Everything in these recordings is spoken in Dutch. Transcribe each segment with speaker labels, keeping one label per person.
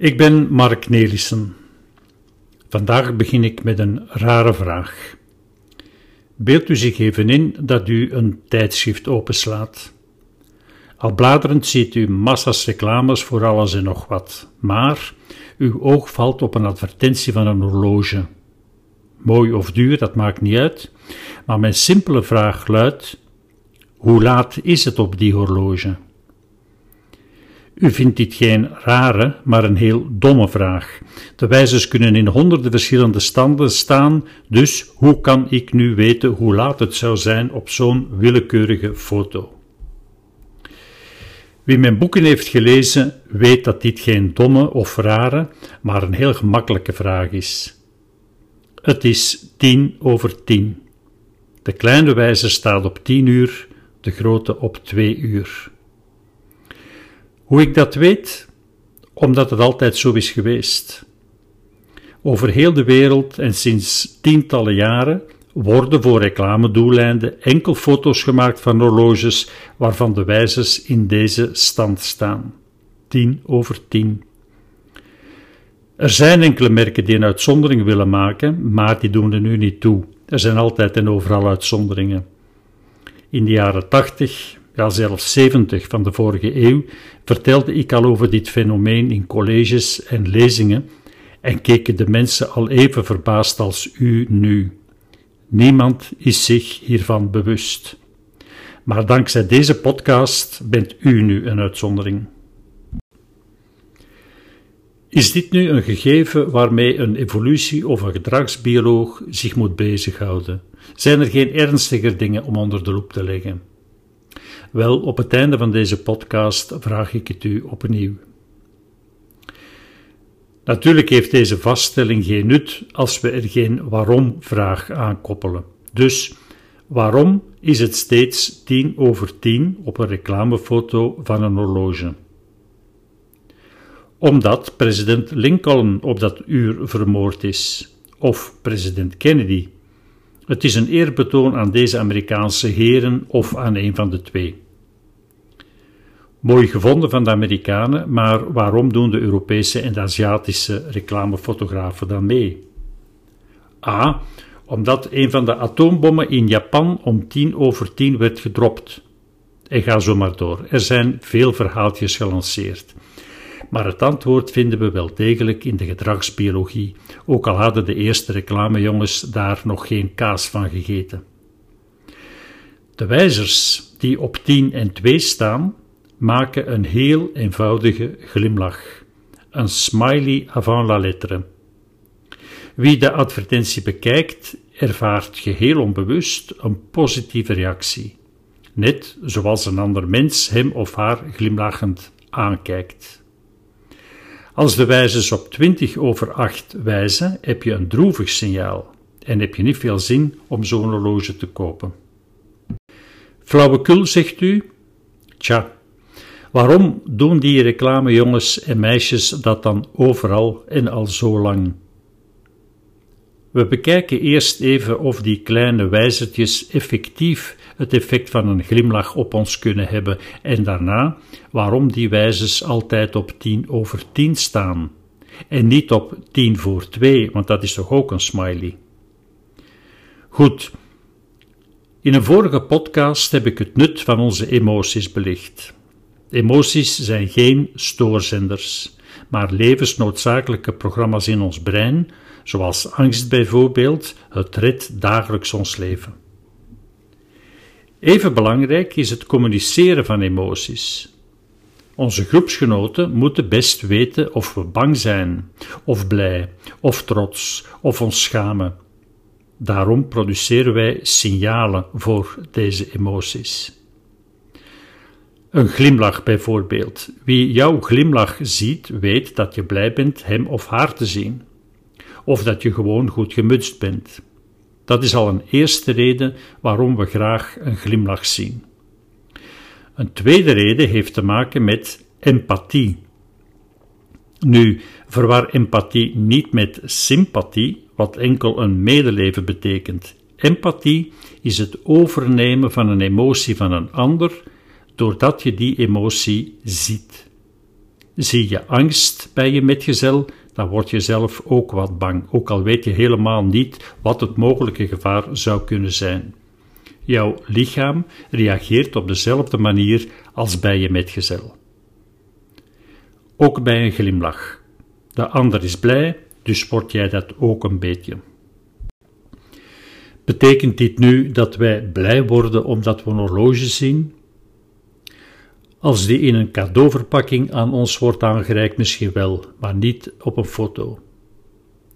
Speaker 1: Ik ben Mark Nelissen. Vandaag begin ik met een rare vraag. Beeld u zich even in dat u een tijdschrift openslaat. Al bladerend ziet u massa's reclames voor alles en nog wat, maar uw oog valt op een advertentie van een horloge. Mooi of duur, dat maakt niet uit, maar mijn simpele vraag luidt: hoe laat is het op die horloge? U vindt dit geen rare, maar een heel domme vraag. De wijzers kunnen in honderden verschillende standen staan, dus hoe kan ik nu weten hoe laat het zou zijn op zo'n willekeurige foto? Wie mijn boeken heeft gelezen, weet dat dit geen domme of rare, maar een heel gemakkelijke vraag is. Het is tien over tien. De kleine wijzer staat op tien uur, de grote op twee uur. Hoe ik dat weet? Omdat het altijd zo is geweest. Over heel de wereld en sinds tientallen jaren worden voor reclamedoeleinden enkel foto's gemaakt van horloges waarvan de wijzers in deze stand staan. 10 over 10. Er zijn enkele merken die een uitzondering willen maken, maar die doen er nu niet toe. Er zijn altijd en overal uitzonderingen. In de jaren 80 ja zelfs 70 van de vorige eeuw, vertelde ik al over dit fenomeen in colleges en lezingen en keken de mensen al even verbaasd als u nu. Niemand is zich hiervan bewust. Maar dankzij deze podcast bent u nu een uitzondering. Is dit nu een gegeven waarmee een evolutie- of een gedragsbioloog zich moet bezighouden? Zijn er geen ernstiger dingen om onder de loep te leggen? Wel, op het einde van deze podcast vraag ik het u opnieuw. Natuurlijk heeft deze vaststelling geen nut als we er geen waarom-vraag aan koppelen. Dus waarom is het steeds tien over tien op een reclamefoto van een horloge? Omdat president Lincoln op dat uur vermoord is, of president Kennedy het is een eerbetoon aan deze Amerikaanse heren of aan een van de twee. Mooi gevonden van de Amerikanen, maar waarom doen de Europese en de Aziatische reclamefotografen dan mee? A. Omdat een van de atoombommen in Japan om tien over tien werd gedropt. En ga zo maar door. Er zijn veel verhaaltjes gelanceerd. Maar het antwoord vinden we wel degelijk in de gedragsbiologie, ook al hadden de eerste reclamejongens daar nog geen kaas van gegeten. De wijzers die op 10 en 2 staan, maken een heel eenvoudige glimlach, een smiley avant la lettre. Wie de advertentie bekijkt, ervaart geheel onbewust een positieve reactie, net zoals een ander mens hem of haar glimlachend aankijkt. Als de wijzers op 20 over 8 wijzen, heb je een droevig signaal en heb je niet veel zin om zo'n horloge te kopen. Flauwekul, zegt u? Tja, waarom doen die reclamejongens en meisjes dat dan overal en al zo lang? We bekijken eerst even of die kleine wijzertjes effectief het effect van een glimlach op ons kunnen hebben en daarna waarom die wijzers altijd op 10 over 10 staan en niet op 10 voor 2, want dat is toch ook een smiley. Goed, in een vorige podcast heb ik het nut van onze emoties belicht. Emoties zijn geen stoorzenders, maar levensnoodzakelijke programma's in ons brein zoals angst bijvoorbeeld, het redt dagelijks ons leven. Even belangrijk is het communiceren van emoties. Onze groepsgenoten moeten best weten of we bang zijn, of blij, of trots, of ons schamen. Daarom produceren wij signalen voor deze emoties. Een glimlach bijvoorbeeld. Wie jouw glimlach ziet, weet dat je blij bent hem of haar te zien of dat je gewoon goed gemutst bent. Dat is al een eerste reden waarom we graag een glimlach zien. Een tweede reden heeft te maken met empathie. Nu, verwar empathie niet met sympathie, wat enkel een medeleven betekent. Empathie is het overnemen van een emotie van een ander, doordat je die emotie ziet. Zie je angst bij je metgezel, dan word je zelf ook wat bang, ook al weet je helemaal niet wat het mogelijke gevaar zou kunnen zijn. Jouw lichaam reageert op dezelfde manier als bij je metgezel. Ook bij een glimlach. De ander is blij, dus word jij dat ook een beetje. Betekent dit nu dat wij blij worden omdat we een horloge zien? Als die in een cadeauverpakking aan ons wordt aangereikt, misschien wel, maar niet op een foto.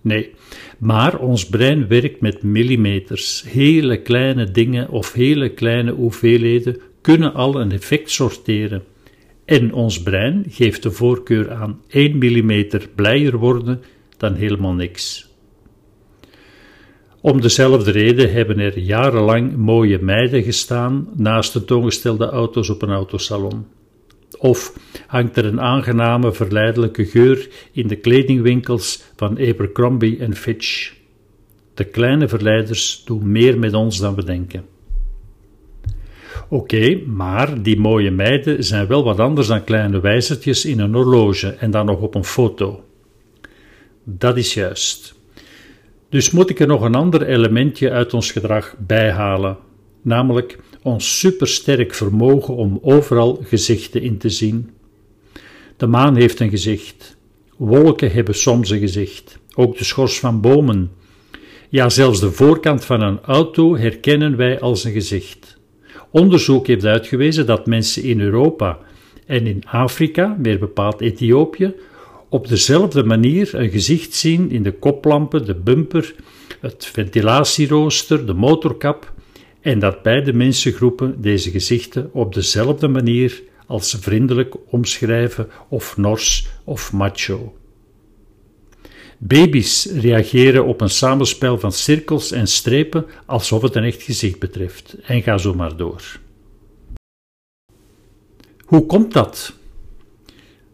Speaker 1: Nee, maar ons brein werkt met millimeters. Hele kleine dingen of hele kleine hoeveelheden kunnen al een effect sorteren. En ons brein geeft de voorkeur aan 1 mm blijer worden dan helemaal niks. Om dezelfde reden hebben er jarenlang mooie meiden gestaan naast de toegestelde auto's op een autosalon. Of hangt er een aangename, verleidelijke geur in de kledingwinkels van Abercrombie en Fitch. De kleine verleiders doen meer met ons dan we denken. Oké, maar die mooie meiden zijn wel wat anders dan kleine wijzertjes in een horloge en dan nog op een foto. Dat is juist. Dus moet ik er nog een ander elementje uit ons gedrag bijhalen, namelijk ons supersterk vermogen om overal gezichten in te zien. De maan heeft een gezicht. Wolken hebben soms een gezicht. Ook de schors van bomen. Ja, zelfs de voorkant van een auto herkennen wij als een gezicht. Onderzoek heeft uitgewezen dat mensen in Europa en in Afrika, meer bepaald Ethiopië, op dezelfde manier een gezicht zien in de koplampen, de bumper, het ventilatierooster, de motorkap en dat beide mensengroepen deze gezichten op dezelfde manier als vriendelijk omschrijven of nors of macho. Baby's reageren op een samenspel van cirkels en strepen alsof het een echt gezicht betreft, en ga zo maar door. Hoe komt dat?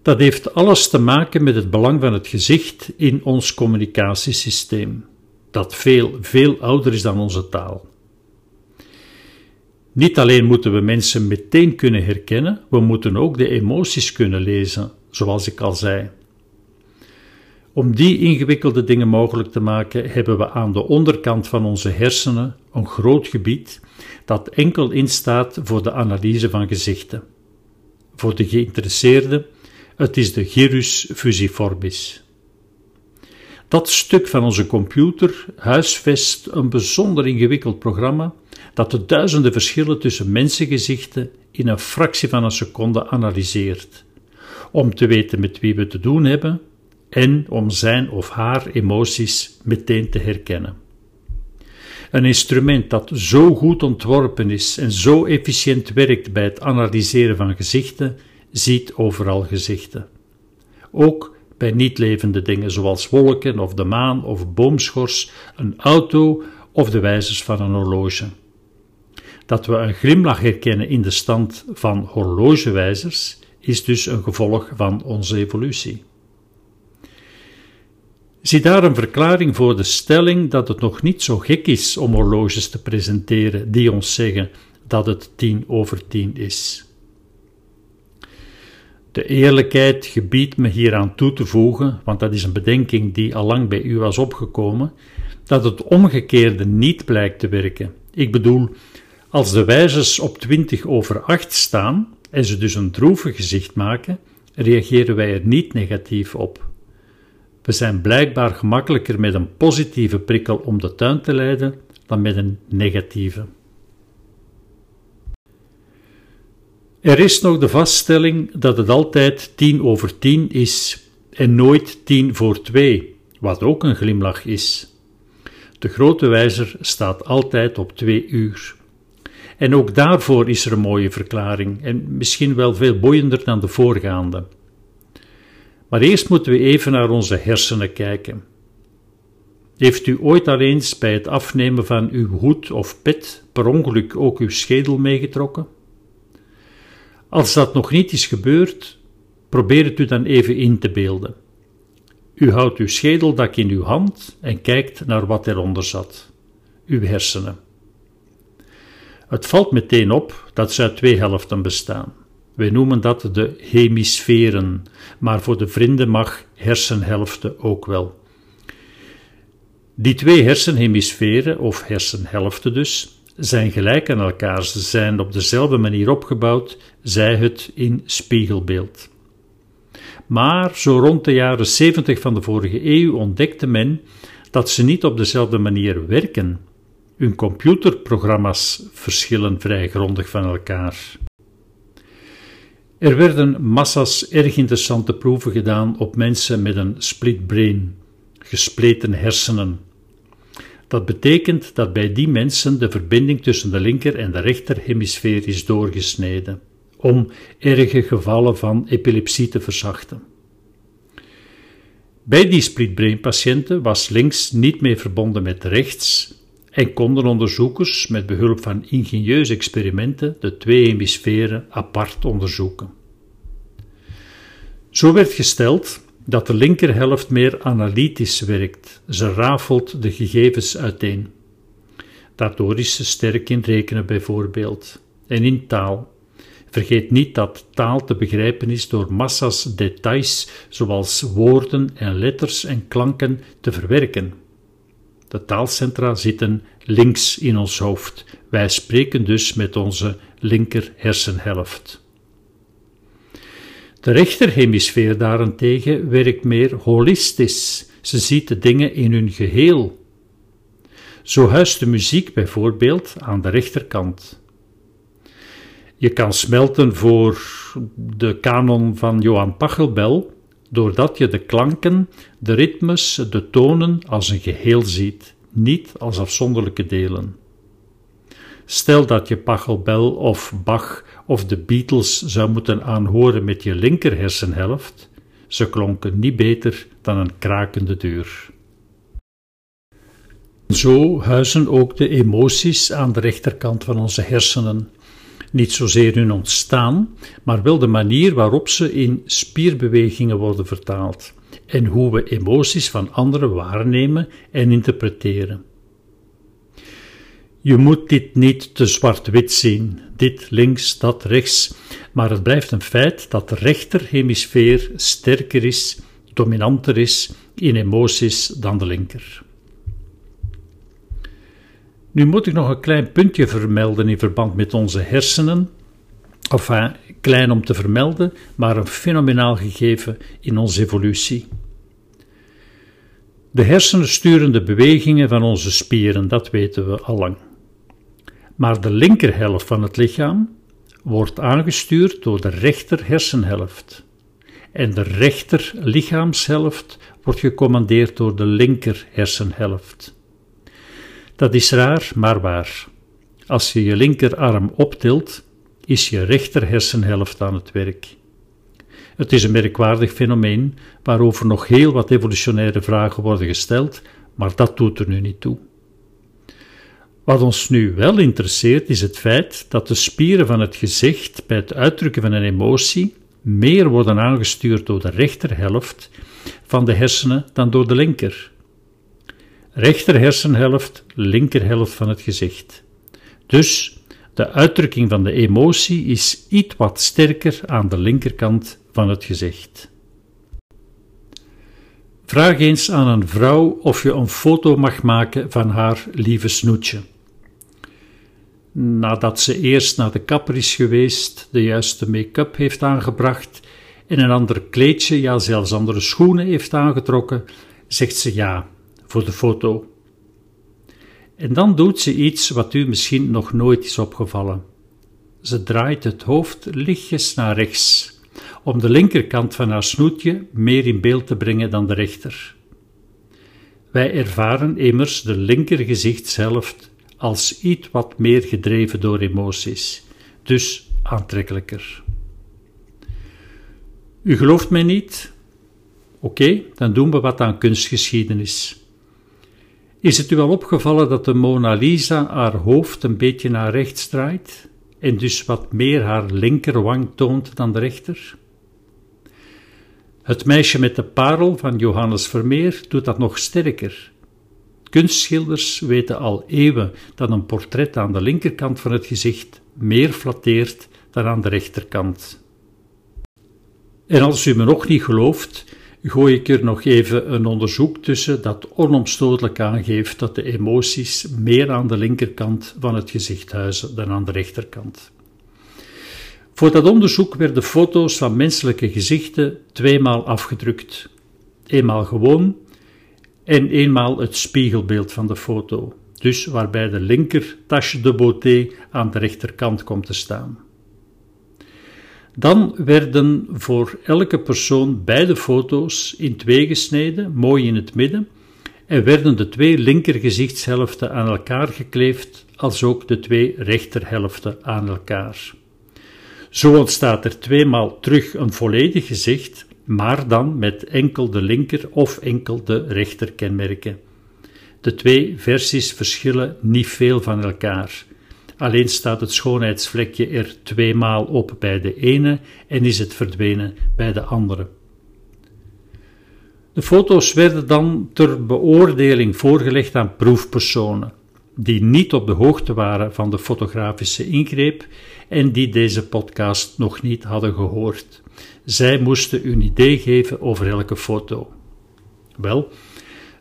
Speaker 1: Dat heeft alles te maken met het belang van het gezicht in ons communicatiesysteem, dat veel, veel ouder is dan onze taal. Niet alleen moeten we mensen meteen kunnen herkennen, we moeten ook de emoties kunnen lezen, zoals ik al zei. Om die ingewikkelde dingen mogelijk te maken, hebben we aan de onderkant van onze hersenen een groot gebied dat enkel instaat voor de analyse van gezichten. Voor de geïnteresseerden, het is de gyrus fusiformis. Dat stuk van onze computer huisvest een bijzonder ingewikkeld programma dat de duizenden verschillen tussen mensengezichten in een fractie van een seconde analyseert, om te weten met wie we te doen hebben en om zijn of haar emoties meteen te herkennen. Een instrument dat zo goed ontworpen is en zo efficiënt werkt bij het analyseren van gezichten, ziet overal gezichten. Ook bij niet-levende dingen zoals wolken of de maan of boomschors, een auto of de wijzers van een horloge. Dat we een glimlach herkennen in de stand van horlogewijzers is dus een gevolg van onze evolutie. Zie daar een verklaring voor de stelling dat het nog niet zo gek is om horloges te presenteren die ons zeggen dat het tien over tien is. De eerlijkheid gebiedt me hieraan toe te voegen, want dat is een bedenking die al lang bij u was opgekomen, dat het omgekeerde niet blijkt te werken. Ik bedoel, als de wijzers op 20 over 8 staan en ze dus een droevig gezicht maken, reageren wij er niet negatief op. We zijn blijkbaar gemakkelijker met een positieve prikkel om de tuin te leiden dan met een negatieve. Er is nog de vaststelling dat het altijd 10 over 10 is en nooit 10 voor 2, wat ook een glimlach is. De grote wijzer staat altijd op 2 uur. En ook daarvoor is er een mooie verklaring, en misschien wel veel boeiender dan de voorgaande. Maar eerst moeten we even naar onze hersenen kijken. Heeft u ooit al eens bij het afnemen van uw hoed of pet per ongeluk ook uw schedel meegetrokken? Als dat nog niet is gebeurd, probeer het u dan even in te beelden. U houdt uw schedeldak in uw hand en kijkt naar wat eronder zat: uw hersenen. Het valt meteen op dat ze uit twee helften bestaan. Wij noemen dat de hemisferen, maar voor de vrienden mag hersenhelften ook wel. Die twee hersenhemisferen, of hersenhelften dus, zijn gelijk aan elkaar. Ze zijn op dezelfde manier opgebouwd, zij het in spiegelbeeld. Maar zo rond de jaren 70 van de vorige eeuw ontdekte men dat ze niet op dezelfde manier werken. Hun computerprogramma's verschillen vrij grondig van elkaar. Er werden massa's erg interessante proeven gedaan op mensen met een split brain, gespleten hersenen. Dat betekent dat bij die mensen de verbinding tussen de linker en de rechter hemisfeer is doorgesneden, om erge gevallen van epilepsie te verzachten. Bij die split patiënten was links niet meer verbonden met rechts en konden onderzoekers met behulp van ingenieuze experimenten de twee hemisferen apart onderzoeken. Zo werd gesteld dat de linkerhelft meer analytisch werkt. Ze rafelt de gegevens uiteen. Daardoor is ze sterk in rekenen bijvoorbeeld en in taal. Vergeet niet dat taal te begrijpen is door massa's details, zoals woorden en letters en klanken, te verwerken. De taalcentra zitten links in ons hoofd. Wij spreken dus met onze linker hersenhelft. De rechterhemisfeer daarentegen werkt meer holistisch. Ze ziet de dingen in hun geheel. Zo huist de muziek bijvoorbeeld aan de rechterkant. Je kan smelten voor de kanon van Johan Pachelbel, doordat je de klanken, de ritmes, de tonen als een geheel ziet, niet als afzonderlijke delen. Stel dat je Pachelbel of Bach of de Beatles zou moeten aanhoren met je linker hersenhelft, ze klonken niet beter dan een krakende deur. Zo huizen ook de emoties aan de rechterkant van onze hersenen niet zozeer hun ontstaan, maar wel de manier waarop ze in spierbewegingen worden vertaald en hoe we emoties van anderen waarnemen en interpreteren. Je moet dit niet te zwart-wit zien, dit links, dat rechts, maar het blijft een feit dat de rechterhemisfeer sterker is, dominanter is in emoties dan de linker. Nu moet ik nog een klein puntje vermelden in verband met onze hersenen. Of klein om te vermelden, maar een fenomenaal gegeven in onze evolutie. De hersenen sturen de bewegingen van onze spieren, dat weten we al lang. Maar de linkerhelft van het lichaam wordt aangestuurd door de rechter hersenhelft. En de rechter lichaamshelft wordt gecommandeerd door de linker hersenhelft. Dat is raar, maar waar. Als je je linkerarm optilt, is je rechter hersenhelft aan het werk. Het is een merkwaardig fenomeen waarover nog heel wat evolutionaire vragen worden gesteld, maar dat doet er nu niet toe. Wat ons nu wel interesseert is het feit dat de spieren van het gezicht bij het uitdrukken van een emotie meer worden aangestuurd door de rechterhelft van de hersenen dan door de linker rechter hersenhelft, linkerhelft van het gezicht. Dus de uitdrukking van de emotie is iets wat sterker aan de linkerkant van het gezicht. Vraag eens aan een vrouw of je een foto mag maken van haar lieve snoetje. Nadat ze eerst naar de kapper is geweest, de juiste make-up heeft aangebracht en een ander kleedje, ja zelfs andere schoenen heeft aangetrokken, zegt ze ja voor de foto. En dan doet ze iets wat u misschien nog nooit is opgevallen. Ze draait het hoofd lichtjes naar rechts, om de linkerkant van haar snoetje meer in beeld te brengen dan de rechter. Wij ervaren immers de linker gezichtshelft als iets wat meer gedreven door emoties, dus aantrekkelijker. U gelooft mij niet? Oké, dan doen we wat aan kunstgeschiedenis. Is het u al opgevallen dat de Mona Lisa haar hoofd een beetje naar rechts draait en dus wat meer haar linkerwang toont dan de rechter? Het meisje met de parel van Johannes Vermeer doet dat nog sterker. Kunstschilders weten al eeuwen dat een portret aan de linkerkant van het gezicht meer flatteert dan aan de rechterkant. En als u me nog niet gelooft, gooi ik er nog even een onderzoek tussen dat onomstotelijk aangeeft dat de emoties meer aan de linkerkant van het gezicht huizen dan aan de rechterkant. Voor dat onderzoek werden foto's van menselijke gezichten tweemaal afgedrukt. Eenmaal gewoon en eenmaal het spiegelbeeld van de foto, dus waarbij de linker tasje de beauté aan de rechterkant komt te staan. Dan werden voor elke persoon beide foto's in twee gesneden, mooi in het midden, en werden de twee linkergezichtshelften aan elkaar gekleefd, als ook de twee rechterhelften aan elkaar. Zo ontstaat er tweemaal terug een volledig gezicht, maar dan met enkel de linker of enkel de rechter kenmerken. De twee versies verschillen niet veel van elkaar. Alleen staat het schoonheidsvlekje er tweemaal op bij de ene en is het verdwenen bij de andere. De foto's werden dan ter beoordeling voorgelegd aan proefpersonen, die niet op de hoogte waren van de fotografische ingreep en die deze podcast nog niet hadden gehoord. Zij moesten een idee geven over elke foto. Wel,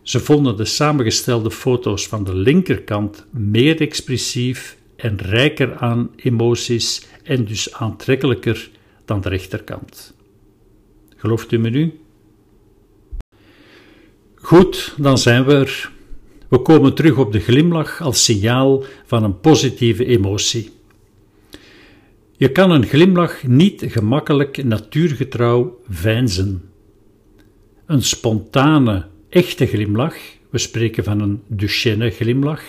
Speaker 1: ze vonden de samengestelde foto's van de linkerkant meer expressief en rijker aan emoties en dus aantrekkelijker dan de rechterkant. Gelooft u me nu? Goed, dan zijn we er. We komen terug op de glimlach als signaal van een positieve emotie. Je kan een glimlach niet gemakkelijk natuurgetrouw veinzen. Een spontane, echte glimlach, we spreken van een Duchenne glimlach,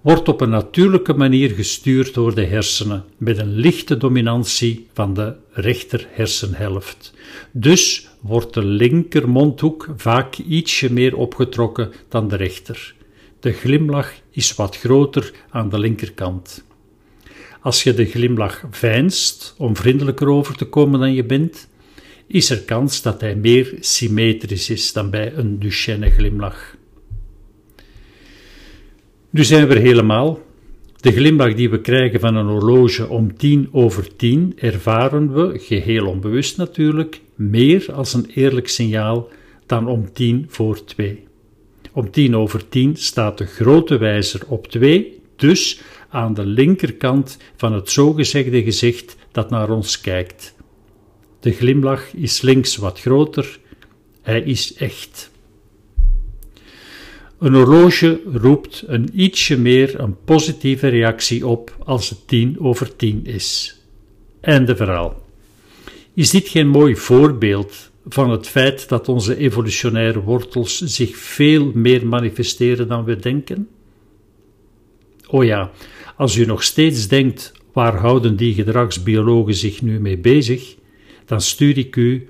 Speaker 1: wordt op een natuurlijke manier gestuurd door de hersenen, met een lichte dominantie van de rechter hersenhelft. Dus wordt de linker mondhoek vaak ietsje meer opgetrokken dan de rechter. De glimlach is wat groter aan de linkerkant. Als je de glimlach veinst om vriendelijker over te komen dan je bent, is er kans dat hij meer symmetrisch is dan bij een Duchenne glimlach. Nu zijn we er helemaal. De glimlach die we krijgen van een horloge om tien over tien ervaren we, geheel onbewust natuurlijk, meer als een eerlijk signaal dan om tien voor twee. Om tien over tien staat de grote wijzer op twee, dus aan de linkerkant van het zogezegde gezicht dat naar ons kijkt. De glimlach is links wat groter, hij is echt. Een horloge roept een ietsje meer een positieve reactie op als het tien over tien is. Einde verhaal. Is dit geen mooi voorbeeld van het feit dat onze evolutionaire wortels zich veel meer manifesteren dan we denken? Oh ja, als u nog steeds denkt, waar houden die gedragsbiologen zich nu mee bezig, dan stuur ik u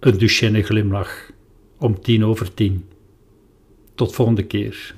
Speaker 1: een Duchenne glimlach om tien over tien. Tot volgende keer.